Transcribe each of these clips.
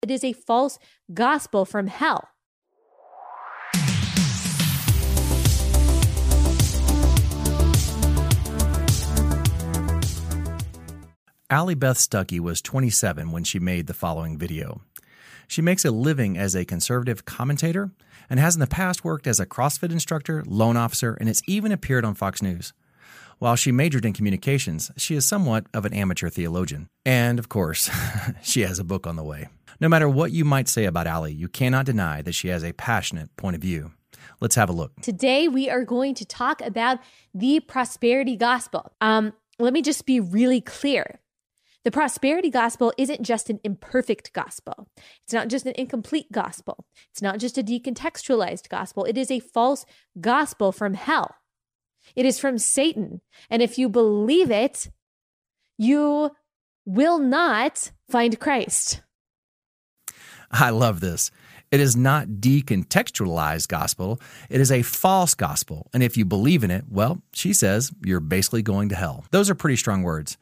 It is a false gospel from hell. Allie Beth Stuckey was 27 when she made the following video. She makes a living as a conservative commentator and has in the past worked as a CrossFit instructor, loan officer, and has even appeared on Fox News. While she majored in communications, she is somewhat of an amateur theologian. And of course, she has a book on the way. No matter what you might say about Allie, you cannot deny that she has a passionate point of view. Let's have a look. Today, we are going to talk about the prosperity gospel. Um, let me just be really clear. The prosperity gospel isn't just an imperfect gospel. It's not just an incomplete gospel. It's not just a decontextualized gospel. It is a false gospel from hell. It is from Satan. And if you believe it, you will not find Christ. I love this. It is not decontextualized gospel. It is a false gospel. And if you believe in it, well, she says you're basically going to hell. Those are pretty strong words.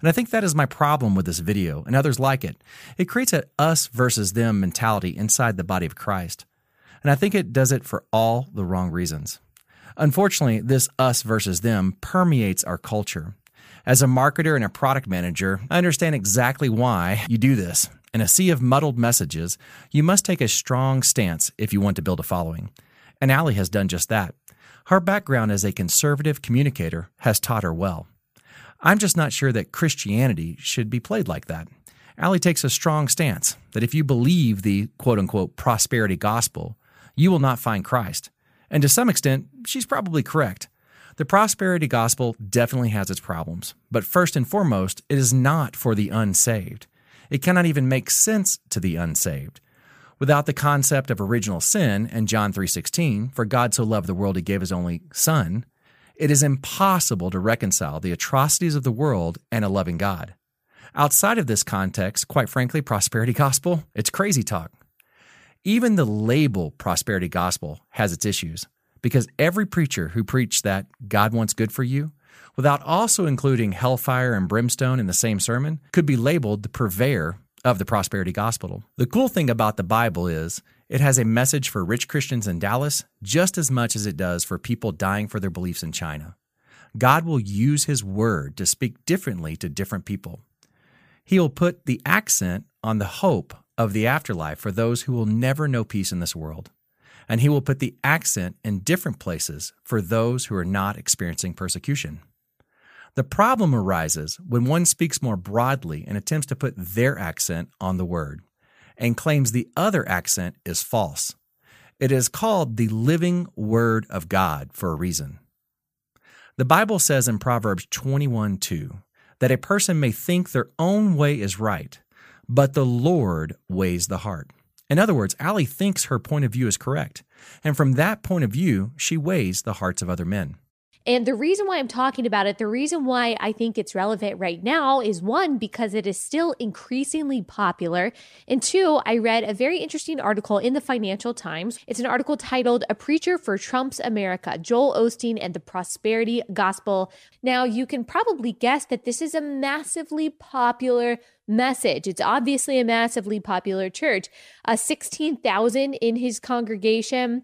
And I think that is my problem with this video and others like it. It creates a us versus them mentality inside the body of Christ. And I think it does it for all the wrong reasons. Unfortunately, this us versus them permeates our culture. As a marketer and a product manager, I understand exactly why you do this. In a sea of muddled messages, you must take a strong stance if you want to build a following. And Allie has done just that. Her background as a conservative communicator has taught her well. I'm just not sure that Christianity should be played like that. Allie takes a strong stance that if you believe the quote unquote prosperity gospel, you will not find Christ. And to some extent, she's probably correct. The prosperity gospel definitely has its problems, but first and foremost, it is not for the unsaved. It cannot even make sense to the unsaved. Without the concept of original sin and John 3:16, for God so loved the world he gave his only son, it is impossible to reconcile the atrocities of the world and a loving God. Outside of this context, quite frankly, prosperity gospel, it's crazy talk. Even the label prosperity gospel has its issues because every preacher who preached that God wants good for you, without also including hellfire and brimstone in the same sermon, could be labeled the purveyor of the prosperity gospel. The cool thing about the Bible is it has a message for rich Christians in Dallas just as much as it does for people dying for their beliefs in China. God will use his word to speak differently to different people. He will put the accent on the hope of the afterlife for those who will never know peace in this world. And he will put the accent in different places for those who are not experiencing persecution. The problem arises when one speaks more broadly and attempts to put their accent on the word and claims the other accent is false. It is called the living word of God for a reason. The Bible says in Proverbs 21 2 that a person may think their own way is right, but the Lord weighs the heart. In other words, Allie thinks her point of view is correct, and from that point of view, she weighs the hearts of other men. And the reason why I'm talking about it, the reason why I think it's relevant right now is one, because it is still increasingly popular. And two, I read a very interesting article in the Financial Times. It's an article titled A Preacher for Trump's America Joel Osteen and the Prosperity Gospel. Now, you can probably guess that this is a massively popular message. It's obviously a massively popular church. Uh, 16,000 in his congregation.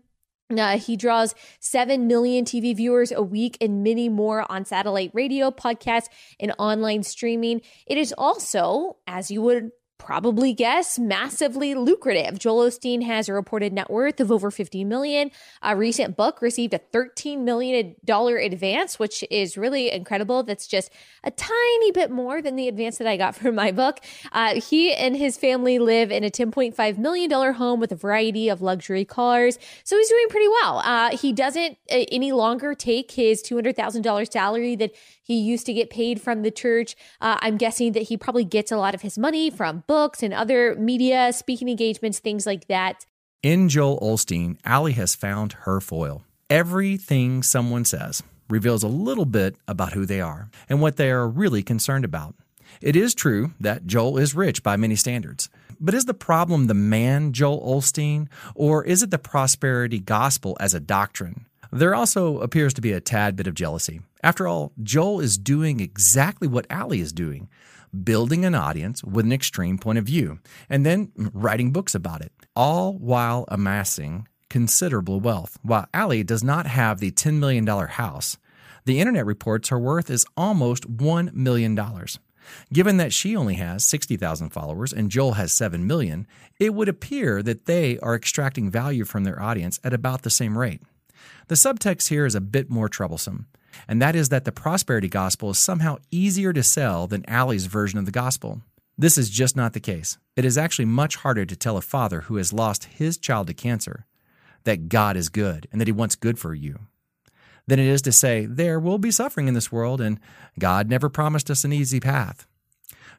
Uh, he draws 7 million TV viewers a week and many more on satellite radio, podcasts, and online streaming. It is also, as you would probably guess massively lucrative. Joel Osteen has a reported net worth of over 50 million. A recent book received a 13 million dollar advance, which is really incredible. That's just a tiny bit more than the advance that I got for my book. Uh, he and his family live in a 10.5 million dollar home with a variety of luxury cars, so he's doing pretty well. Uh, he doesn't uh, any longer take his $200,000 salary that he used to get paid from the church. Uh, I'm guessing that he probably gets a lot of his money from books and other media, speaking engagements, things like that. In Joel Osteen, Allie has found her foil. Everything someone says reveals a little bit about who they are and what they are really concerned about. It is true that Joel is rich by many standards. But is the problem the man, Joel Osteen, or is it the prosperity gospel as a doctrine? There also appears to be a tad bit of jealousy. After all, Joel is doing exactly what Allie is doing building an audience with an extreme point of view, and then writing books about it, all while amassing considerable wealth. While Allie does not have the $10 million house, the internet reports her worth is almost $1 million. Given that she only has 60,000 followers and Joel has 7 million, it would appear that they are extracting value from their audience at about the same rate. The subtext here is a bit more troublesome, and that is that the prosperity gospel is somehow easier to sell than Allie's version of the gospel. This is just not the case. It is actually much harder to tell a father who has lost his child to cancer that God is good and that he wants good for you than it is to say, there will be suffering in this world and God never promised us an easy path.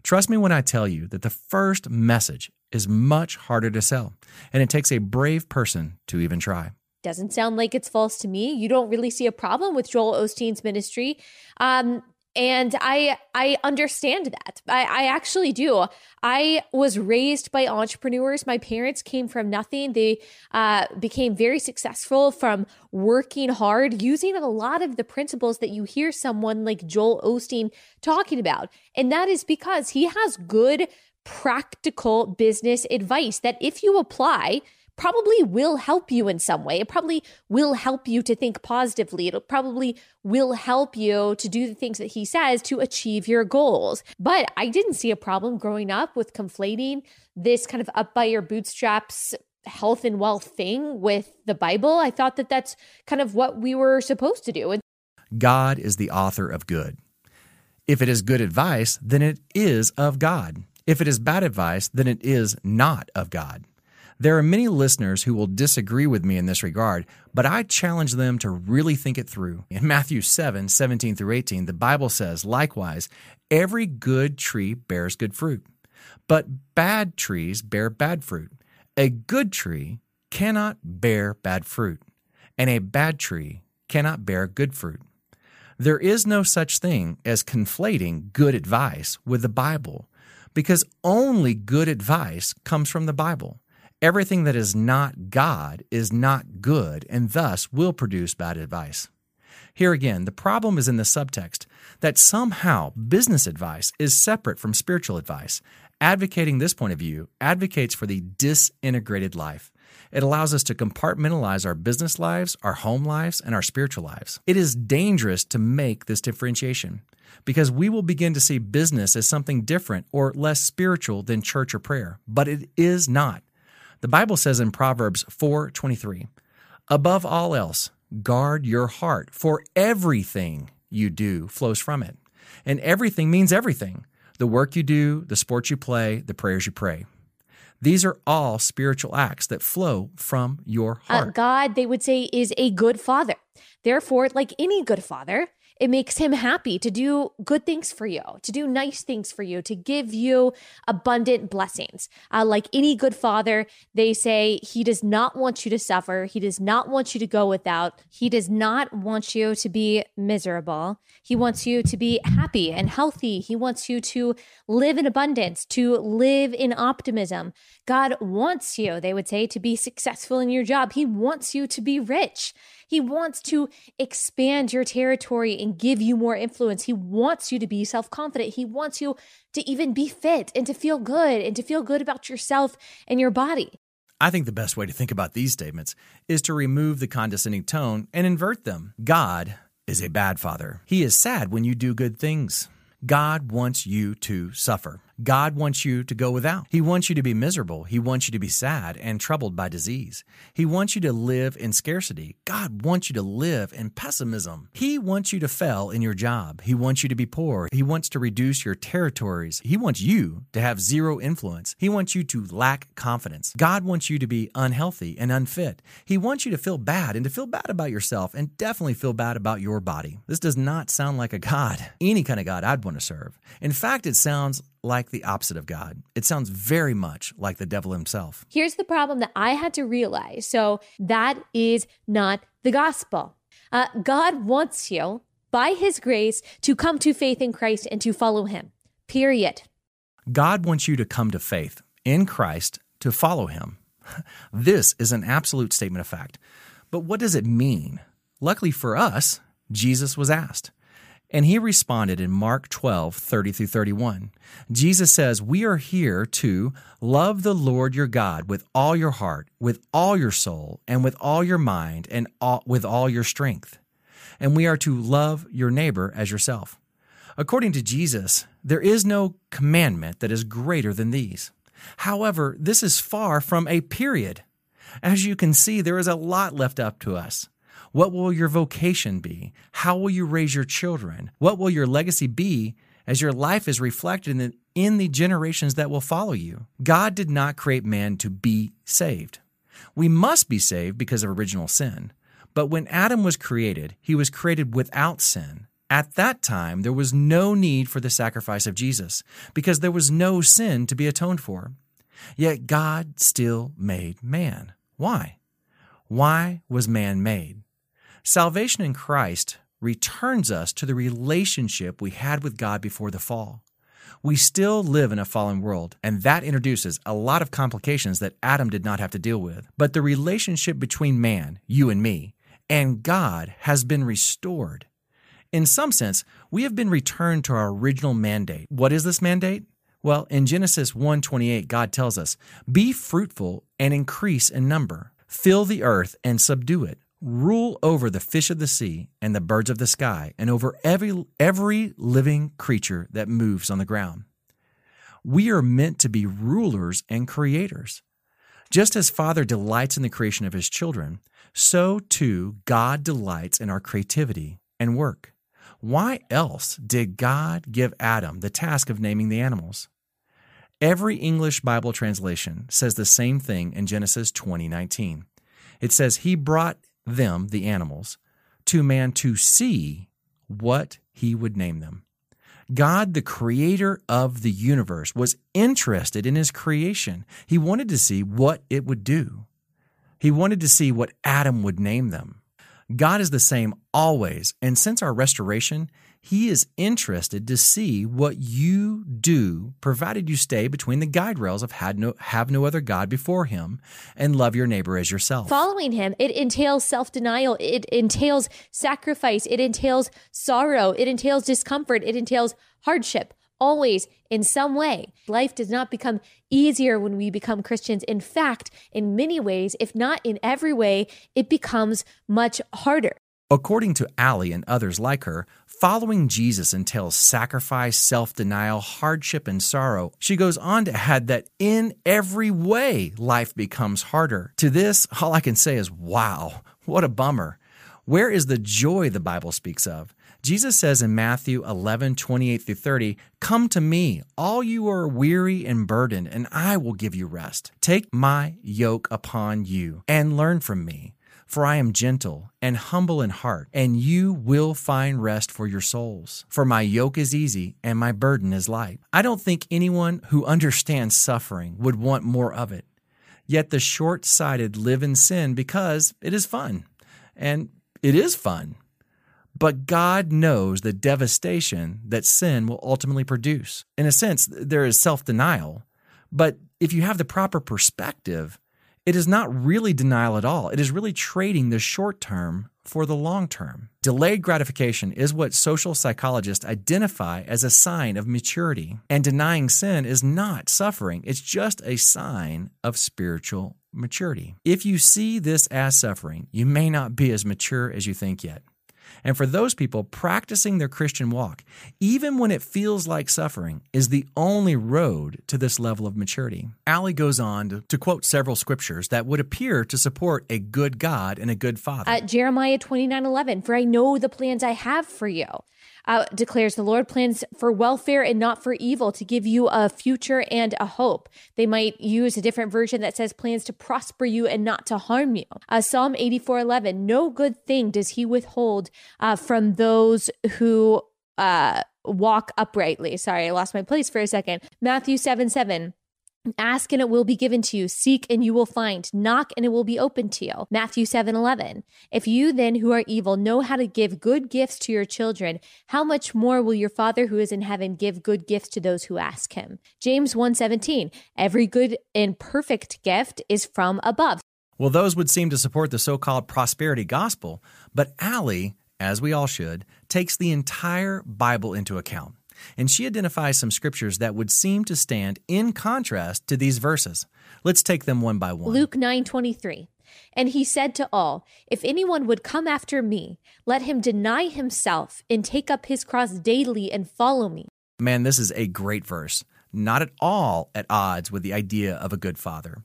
Trust me when I tell you that the first message is much harder to sell, and it takes a brave person to even try. Doesn't sound like it's false to me. You don't really see a problem with Joel Osteen's ministry. Um, and i i understand that. I, I actually do. I was raised by entrepreneurs. My parents came from nothing. They uh, became very successful from working hard using a lot of the principles that you hear someone like joel osteen talking about. And that is because he has good practical business advice that if you apply probably will help you in some way. It probably will help you to think positively. It probably will help you to do the things that he says to achieve your goals. But I didn't see a problem growing up with conflating this kind of up by your bootstraps health and wealth thing with the Bible. I thought that that's kind of what we were supposed to do. God is the author of good. If it is good advice, then it is of God. If it is bad advice, then it is not of God. There are many listeners who will disagree with me in this regard, but I challenge them to really think it through. In Matthew 7 17 through 18, the Bible says, likewise, every good tree bears good fruit, but bad trees bear bad fruit. A good tree cannot bear bad fruit, and a bad tree cannot bear good fruit. There is no such thing as conflating good advice with the Bible, because only good advice comes from the Bible. Everything that is not God is not good and thus will produce bad advice. Here again, the problem is in the subtext that somehow business advice is separate from spiritual advice. Advocating this point of view advocates for the disintegrated life. It allows us to compartmentalize our business lives, our home lives, and our spiritual lives. It is dangerous to make this differentiation because we will begin to see business as something different or less spiritual than church or prayer, but it is not. The Bible says in Proverbs 4:23, "Above all else, guard your heart, for everything you do flows from it." And everything means everything. The work you do, the sports you play, the prayers you pray. These are all spiritual acts that flow from your uh, heart. Uh, God, they would say, is a good father. Therefore, like any good father, it makes him happy to do good things for you, to do nice things for you, to give you abundant blessings. Uh, like any good father, they say he does not want you to suffer. He does not want you to go without. He does not want you to be miserable. He wants you to be happy and healthy. He wants you to live in abundance, to live in optimism. God wants you, they would say, to be successful in your job. He wants you to be rich. He wants to expand your territory and give you more influence. He wants you to be self confident. He wants you to even be fit and to feel good and to feel good about yourself and your body. I think the best way to think about these statements is to remove the condescending tone and invert them. God is a bad father. He is sad when you do good things. God wants you to suffer. God wants you to go without. He wants you to be miserable. He wants you to be sad and troubled by disease. He wants you to live in scarcity. God wants you to live in pessimism. He wants you to fail in your job. He wants you to be poor. He wants to reduce your territories. He wants you to have zero influence. He wants you to lack confidence. God wants you to be unhealthy and unfit. He wants you to feel bad and to feel bad about yourself and definitely feel bad about your body. This does not sound like a God, any kind of God I'd want to serve. In fact, it sounds like the opposite of God. It sounds very much like the devil himself. Here's the problem that I had to realize. So, that is not the gospel. Uh, God wants you, by his grace, to come to faith in Christ and to follow him. Period. God wants you to come to faith in Christ to follow him. This is an absolute statement of fact. But what does it mean? Luckily for us, Jesus was asked. And he responded in Mark 12, 30 through 31. Jesus says, We are here to love the Lord your God with all your heart, with all your soul, and with all your mind, and all, with all your strength. And we are to love your neighbor as yourself. According to Jesus, there is no commandment that is greater than these. However, this is far from a period. As you can see, there is a lot left up to us. What will your vocation be? How will you raise your children? What will your legacy be as your life is reflected in the, in the generations that will follow you? God did not create man to be saved. We must be saved because of original sin. But when Adam was created, he was created without sin. At that time, there was no need for the sacrifice of Jesus because there was no sin to be atoned for. Yet God still made man. Why? Why was man made? Salvation in Christ returns us to the relationship we had with God before the fall. We still live in a fallen world, and that introduces a lot of complications that Adam did not have to deal with. But the relationship between man, you and me, and God has been restored. In some sense, we have been returned to our original mandate. What is this mandate? Well, in Genesis 1:28, God tells us, "Be fruitful and increase in number. Fill the earth and subdue it rule over the fish of the sea and the birds of the sky and over every every living creature that moves on the ground. We are meant to be rulers and creators. Just as Father delights in the creation of his children, so too God delights in our creativity and work. Why else did God give Adam the task of naming the animals? Every English Bible translation says the same thing in Genesis 20:19. It says he brought them, the animals, to man to see what he would name them. God, the creator of the universe, was interested in his creation. He wanted to see what it would do. He wanted to see what Adam would name them. God is the same always, and since our restoration, he is interested to see what you do, provided you stay between the guide rails of had no, have no other God before him and love your neighbor as yourself. Following him, it entails self denial, it entails sacrifice, it entails sorrow, it entails discomfort, it entails hardship. Always in some way. Life does not become easier when we become Christians. In fact, in many ways, if not in every way, it becomes much harder. According to Allie and others like her, following Jesus entails sacrifice, self denial, hardship, and sorrow. She goes on to add that in every way, life becomes harder. To this, all I can say is, wow, what a bummer. Where is the joy the Bible speaks of? Jesus says in Matthew 11, 28 through 30, Come to me, all you are weary and burdened, and I will give you rest. Take my yoke upon you and learn from me for I am gentle and humble in heart, and you will find rest for your souls. For my yoke is easy and my burden is light. I don't think anyone who understands suffering would want more of it. Yet the short sighted live in sin because it is fun. And it is fun. But God knows the devastation that sin will ultimately produce. In a sense, there is self denial. But if you have the proper perspective, it is not really denial at all. It is really trading the short term for the long term. Delayed gratification is what social psychologists identify as a sign of maturity. And denying sin is not suffering, it's just a sign of spiritual maturity. If you see this as suffering, you may not be as mature as you think yet. And for those people, practicing their Christian walk, even when it feels like suffering, is the only road to this level of maturity. Allie goes on to, to quote several scriptures that would appear to support a good God and a good Father. Jeremiah 29 11, for I know the plans I have for you uh, declares the Lord plans for welfare and not for evil to give you a future and a hope. They might use a different version that says plans to prosper you and not to harm you. Uh, Psalm 84 11, no good thing does he withhold uh, from those who uh, walk uprightly. Sorry, I lost my place for a second. Matthew 7 7. Ask and it will be given to you. Seek and you will find. Knock and it will be open to you. Matthew 7 11. If you then who are evil know how to give good gifts to your children, how much more will your Father who is in heaven give good gifts to those who ask him? James 1 17. Every good and perfect gift is from above. Well, those would seem to support the so called prosperity gospel, but Allie, as we all should, takes the entire Bible into account, and she identifies some scriptures that would seem to stand in contrast to these verses. Let's take them one by one. Luke 9:23. And he said to all, If anyone would come after me, let him deny himself and take up his cross daily and follow me. Man, this is a great verse, not at all at odds with the idea of a good father.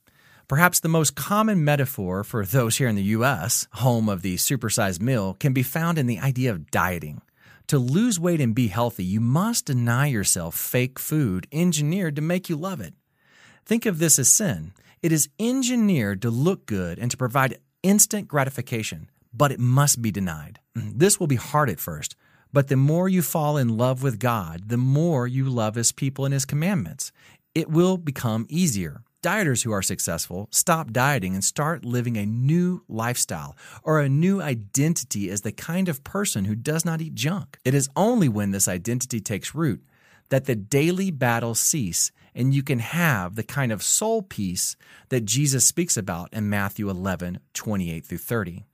Perhaps the most common metaphor for those here in the US, home of the supersized meal, can be found in the idea of dieting. To lose weight and be healthy, you must deny yourself fake food engineered to make you love it. Think of this as sin. It is engineered to look good and to provide instant gratification, but it must be denied. Mm, this will be hard at first, but the more you fall in love with God, the more you love His people and His commandments. It will become easier. Dieters who are successful stop dieting and start living a new lifestyle or a new identity as the kind of person who does not eat junk. It is only when this identity takes root that the daily battles cease and you can have the kind of soul peace that Jesus speaks about in Matthew 11, 28 through 30.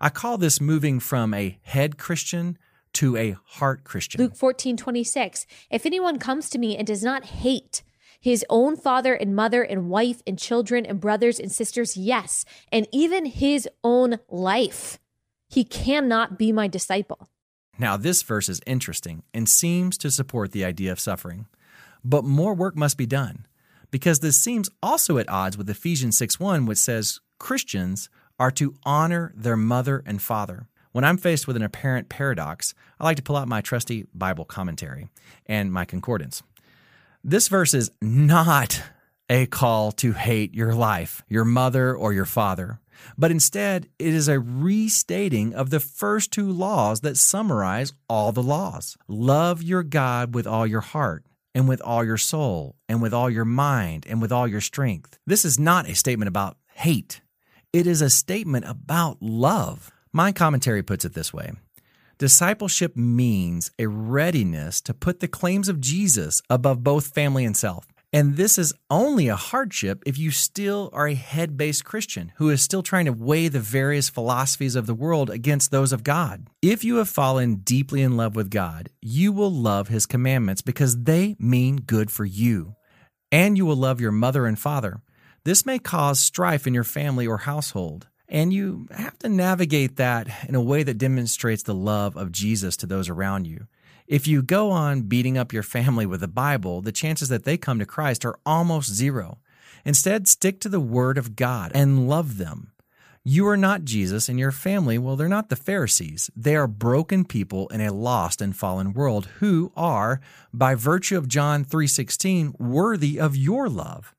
I call this moving from a head Christian to a heart Christian. Luke 14, 26. If anyone comes to me and does not hate his own father and mother and wife and children and brothers and sisters, yes, and even his own life. He cannot be my disciple. Now, this verse is interesting and seems to support the idea of suffering. But more work must be done because this seems also at odds with Ephesians 6 1, which says Christians are to honor their mother and father. When I'm faced with an apparent paradox, I like to pull out my trusty Bible commentary and my concordance. This verse is not a call to hate your life, your mother, or your father, but instead it is a restating of the first two laws that summarize all the laws. Love your God with all your heart and with all your soul and with all your mind and with all your strength. This is not a statement about hate. It is a statement about love. My commentary puts it this way Discipleship means a readiness to put the claims of Jesus above both family and self. And this is only a hardship if you still are a head based Christian who is still trying to weigh the various philosophies of the world against those of God. If you have fallen deeply in love with God, you will love His commandments because they mean good for you. And you will love your mother and father. This may cause strife in your family or household. And you have to navigate that in a way that demonstrates the love of Jesus to those around you. If you go on beating up your family with the Bible, the chances that they come to Christ are almost zero. Instead, stick to the Word of God and love them. You are not Jesus, and your family, well, they're not the Pharisees. They are broken people in a lost and fallen world who are, by virtue of John 3:16, worthy of your love.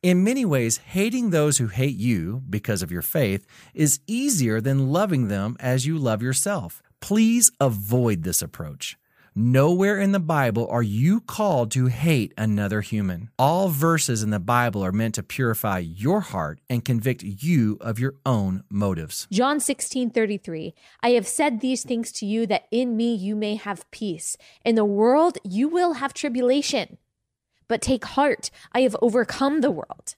In many ways, hating those who hate you because of your faith is easier than loving them as you love yourself. Please avoid this approach. Nowhere in the Bible are you called to hate another human. All verses in the Bible are meant to purify your heart and convict you of your own motives. John 16:33 I have said these things to you that in me you may have peace. In the world you will have tribulation but take heart, I have overcome the world.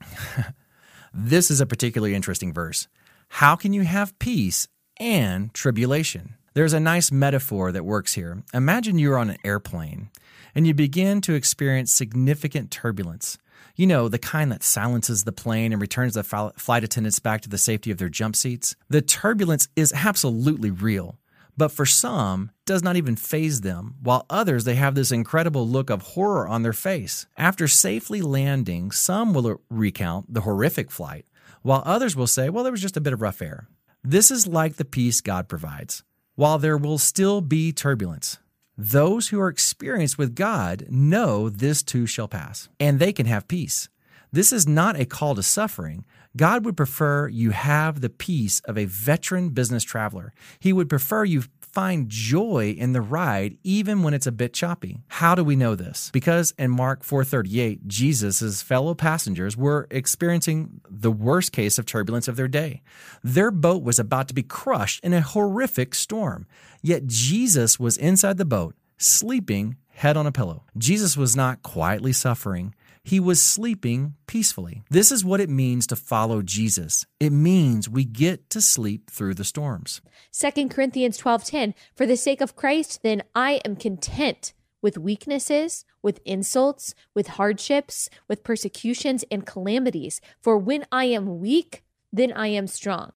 this is a particularly interesting verse. How can you have peace and tribulation? There's a nice metaphor that works here. Imagine you're on an airplane and you begin to experience significant turbulence. You know, the kind that silences the plane and returns the flight attendants back to the safety of their jump seats. The turbulence is absolutely real but for some does not even faze them, while others they have this incredible look of horror on their face. After safely landing, some will recount the horrific flight, while others will say, well, there was just a bit of rough air. This is like the peace God provides. While there will still be turbulence, those who are experienced with God know this too shall pass, and they can have peace. This is not a call to suffering, God would prefer you have the peace of a veteran business traveler. He would prefer you find joy in the ride even when it's a bit choppy. How do we know this? Because in Mark 4:38, Jesus' fellow passengers were experiencing the worst case of turbulence of their day. Their boat was about to be crushed in a horrific storm. Yet Jesus was inside the boat, sleeping head on a pillow. Jesus was not quietly suffering. He was sleeping peacefully. This is what it means to follow Jesus. It means we get to sleep through the storms. 2 Corinthians 12:10 For the sake of Christ then I am content with weaknesses, with insults, with hardships, with persecutions and calamities. For when I am weak, then I am strong.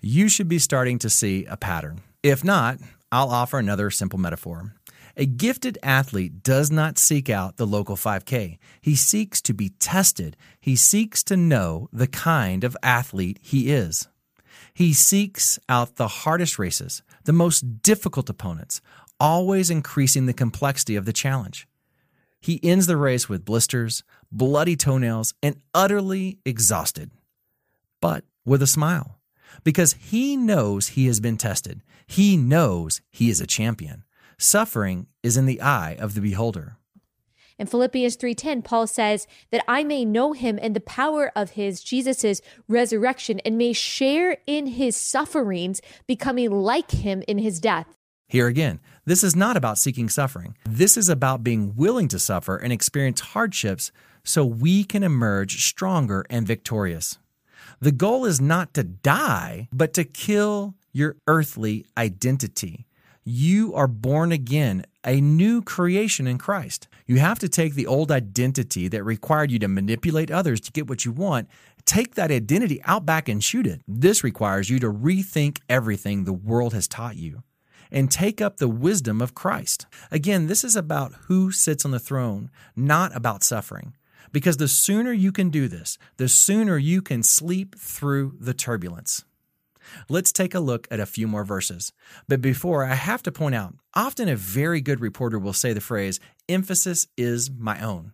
You should be starting to see a pattern. If not, I'll offer another simple metaphor. A gifted athlete does not seek out the local 5K. He seeks to be tested. He seeks to know the kind of athlete he is. He seeks out the hardest races, the most difficult opponents, always increasing the complexity of the challenge. He ends the race with blisters, bloody toenails, and utterly exhausted, but with a smile, because he knows he has been tested. He knows he is a champion. Suffering is in the eye of the beholder. In Philippians 3:10, Paul says that I may know him and the power of his Jesus's resurrection and may share in his sufferings, becoming like him in his death. Here again, this is not about seeking suffering. This is about being willing to suffer and experience hardships so we can emerge stronger and victorious. The goal is not to die, but to kill your earthly identity you are born again, a new creation in Christ. You have to take the old identity that required you to manipulate others to get what you want, take that identity out back and shoot it. This requires you to rethink everything the world has taught you and take up the wisdom of Christ. Again, this is about who sits on the throne, not about suffering. Because the sooner you can do this, the sooner you can sleep through the turbulence. Let's take a look at a few more verses. But before, I have to point out often a very good reporter will say the phrase, emphasis is my own.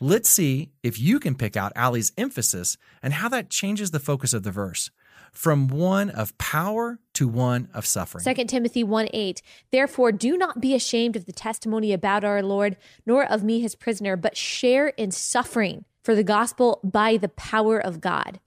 Let's see if you can pick out Allie's emphasis and how that changes the focus of the verse from one of power to one of suffering. 2 Timothy 1 8. Therefore, do not be ashamed of the testimony about our Lord, nor of me his prisoner, but share in suffering for the gospel by the power of God.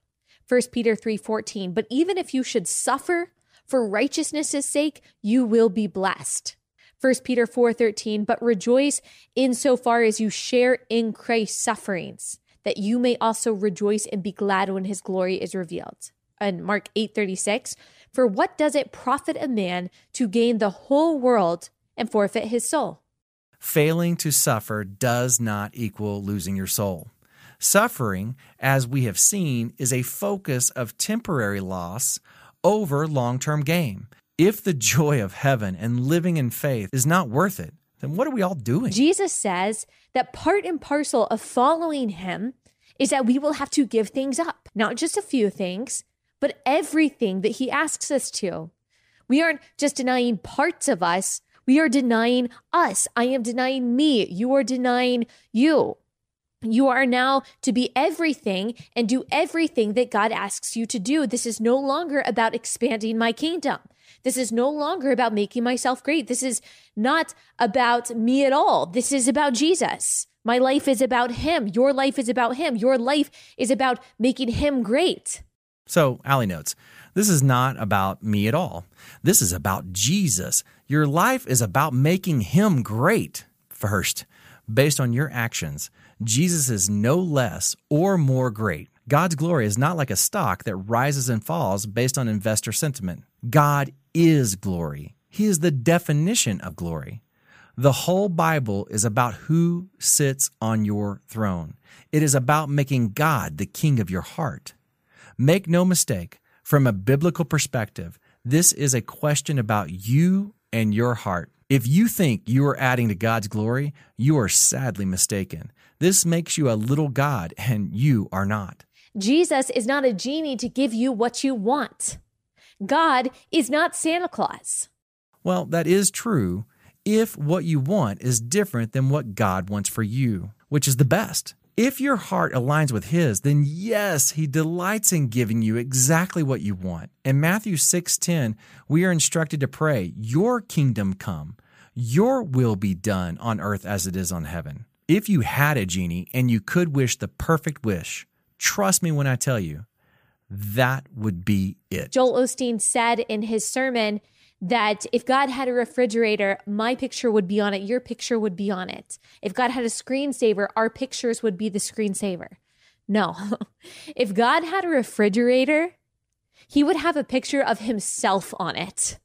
1 Peter 3:14, but even if you should suffer for righteousness' sake, you will be blessed. 1 Peter 4:13, but rejoice insofar as you share in Christ's sufferings, that you may also rejoice and be glad when his glory is revealed. And Mark 8:36, for what does it profit a man to gain the whole world and forfeit his soul? Failing to suffer does not equal losing your soul. Suffering, as we have seen, is a focus of temporary loss over long term gain. If the joy of heaven and living in faith is not worth it, then what are we all doing? Jesus says that part and parcel of following him is that we will have to give things up, not just a few things, but everything that he asks us to. We aren't just denying parts of us, we are denying us. I am denying me. You are denying you. You are now to be everything and do everything that God asks you to do. This is no longer about expanding my kingdom. This is no longer about making myself great. This is not about me at all. This is about Jesus. My life is about Him. Your life is about Him. Your life is about making Him great. So, Allie notes, this is not about me at all. This is about Jesus. Your life is about making Him great first, based on your actions. Jesus is no less or more great. God's glory is not like a stock that rises and falls based on investor sentiment. God is glory. He is the definition of glory. The whole Bible is about who sits on your throne. It is about making God the king of your heart. Make no mistake, from a biblical perspective, this is a question about you and your heart. If you think you are adding to God's glory, you are sadly mistaken. This makes you a little God, and you are not. Jesus is not a genie to give you what you want. God is not Santa Claus. Well, that is true if what you want is different than what God wants for you, which is the best. If your heart aligns with His, then yes, He delights in giving you exactly what you want. In Matthew 6:10, we are instructed to pray, "Your kingdom come, your will be done on earth as it is on heaven." If you had a genie and you could wish the perfect wish, trust me when I tell you, that would be it. Joel Osteen said in his sermon that if God had a refrigerator, my picture would be on it, your picture would be on it. If God had a screensaver, our pictures would be the screensaver. No. if God had a refrigerator, he would have a picture of himself on it.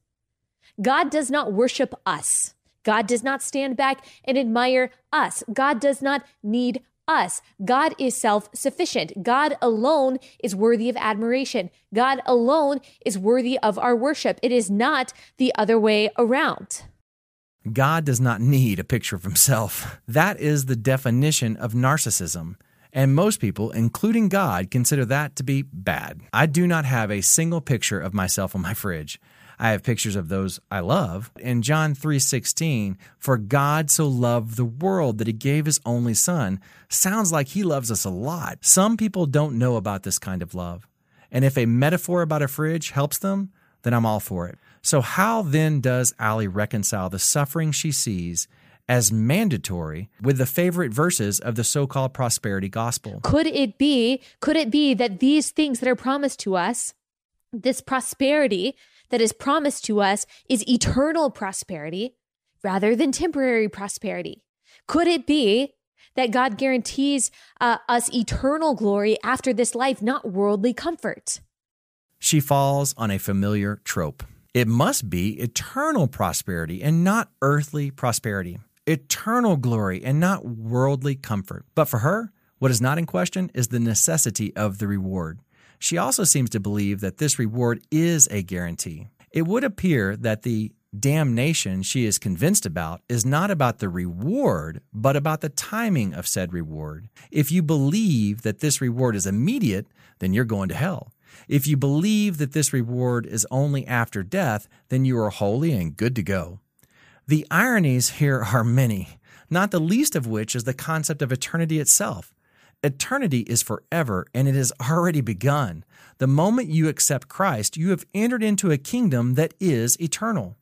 God does not worship us. God does not stand back and admire us. God does not need us. God is self sufficient. God alone is worthy of admiration. God alone is worthy of our worship. It is not the other way around. God does not need a picture of himself. That is the definition of narcissism. And most people, including God, consider that to be bad. I do not have a single picture of myself on my fridge. I have pictures of those I love. In John 3:16, for God so loved the world that he gave his only son, sounds like he loves us a lot. Some people don't know about this kind of love. And if a metaphor about a fridge helps them, then I'm all for it. So how then does Allie reconcile the suffering she sees as mandatory with the favorite verses of the so-called prosperity gospel? Could it be could it be that these things that are promised to us, this prosperity that is promised to us is eternal prosperity rather than temporary prosperity? Could it be that God guarantees uh, us eternal glory after this life, not worldly comfort? She falls on a familiar trope. It must be eternal prosperity and not earthly prosperity, eternal glory and not worldly comfort. But for her, what is not in question is the necessity of the reward. She also seems to believe that this reward is a guarantee. It would appear that the damnation she is convinced about is not about the reward, but about the timing of said reward. If you believe that this reward is immediate, then you're going to hell. If you believe that this reward is only after death, then you are holy and good to go. The ironies here are many, not the least of which is the concept of eternity itself. Eternity is forever and it has already begun. The moment you accept Christ, you have entered into a kingdom that is eternal.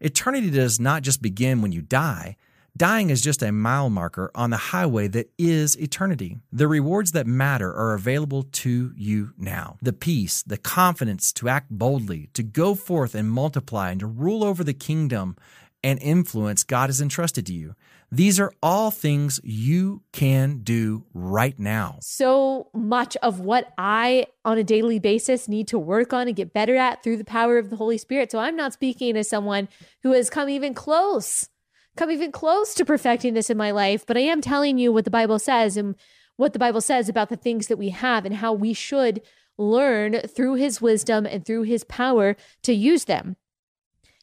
Eternity does not just begin when you die. Dying is just a mile marker on the highway that is eternity. The rewards that matter are available to you now. The peace, the confidence to act boldly, to go forth and multiply, and to rule over the kingdom and influence God has entrusted to you. These are all things you can do right now. So much of what I, on a daily basis, need to work on and get better at through the power of the Holy Spirit. So I'm not speaking as someone who has come even close, come even close to perfecting this in my life, but I am telling you what the Bible says and what the Bible says about the things that we have and how we should learn through his wisdom and through his power to use them.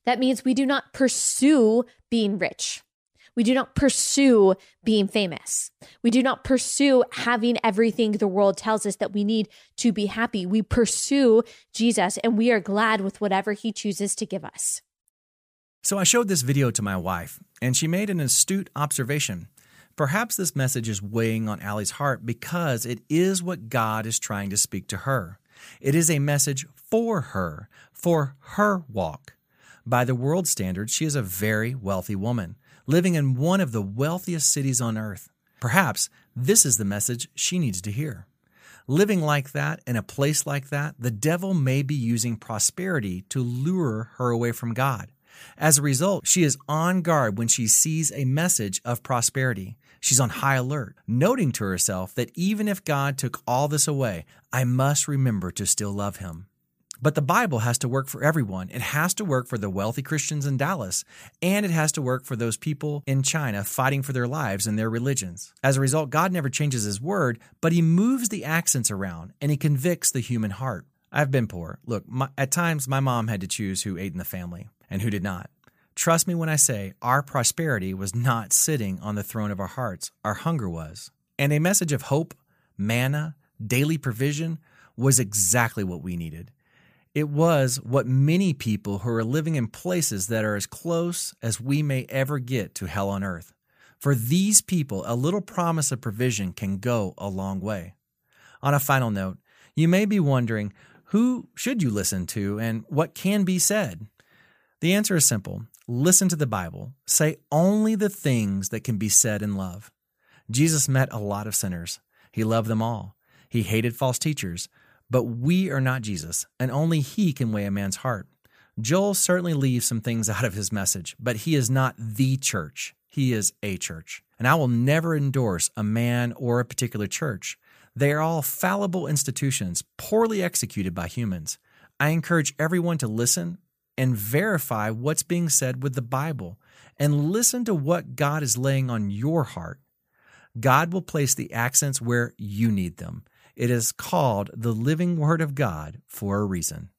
That means we do not pursue being rich. We do not pursue being famous. We do not pursue having everything the world tells us that we need to be happy. We pursue Jesus and we are glad with whatever he chooses to give us. So I showed this video to my wife, and she made an astute observation. Perhaps this message is weighing on Allie's heart because it is what God is trying to speak to her. It is a message for her, for her walk. By the world standards, she is a very wealthy woman living in one of the wealthiest cities on earth. Perhaps this is the message she needs to hear. Living like that in a place like that, the devil may be using prosperity to lure her away from God. As a result, she is on guard when she sees a message of prosperity. She's on high alert, noting to herself that even if God took all this away, I must remember to still love him. But the Bible has to work for everyone. It has to work for the wealthy Christians in Dallas, and it has to work for those people in China fighting for their lives and their religions. As a result, God never changes his word, but he moves the accents around and he convicts the human heart. I've been poor. Look, my, at times my mom had to choose who ate in the family and who did not. Trust me when I say our prosperity was not sitting on the throne of our hearts, our hunger was. And a message of hope, manna, daily provision was exactly what we needed. It was what many people who are living in places that are as close as we may ever get to hell on earth. For these people, a little promise of provision can go a long way. On a final note, you may be wondering who should you listen to and what can be said? The answer is simple listen to the Bible. Say only the things that can be said in love. Jesus met a lot of sinners, he loved them all. He hated false teachers, but we are not Jesus, and only He can weigh a man's heart. Joel certainly leaves some things out of his message, but he is not the church. He is a church. And I will never endorse a man or a particular church. They are all fallible institutions, poorly executed by humans. I encourage everyone to listen and verify what's being said with the Bible and listen to what God is laying on your heart. God will place the accents where you need them. It is called the living word of God for a reason.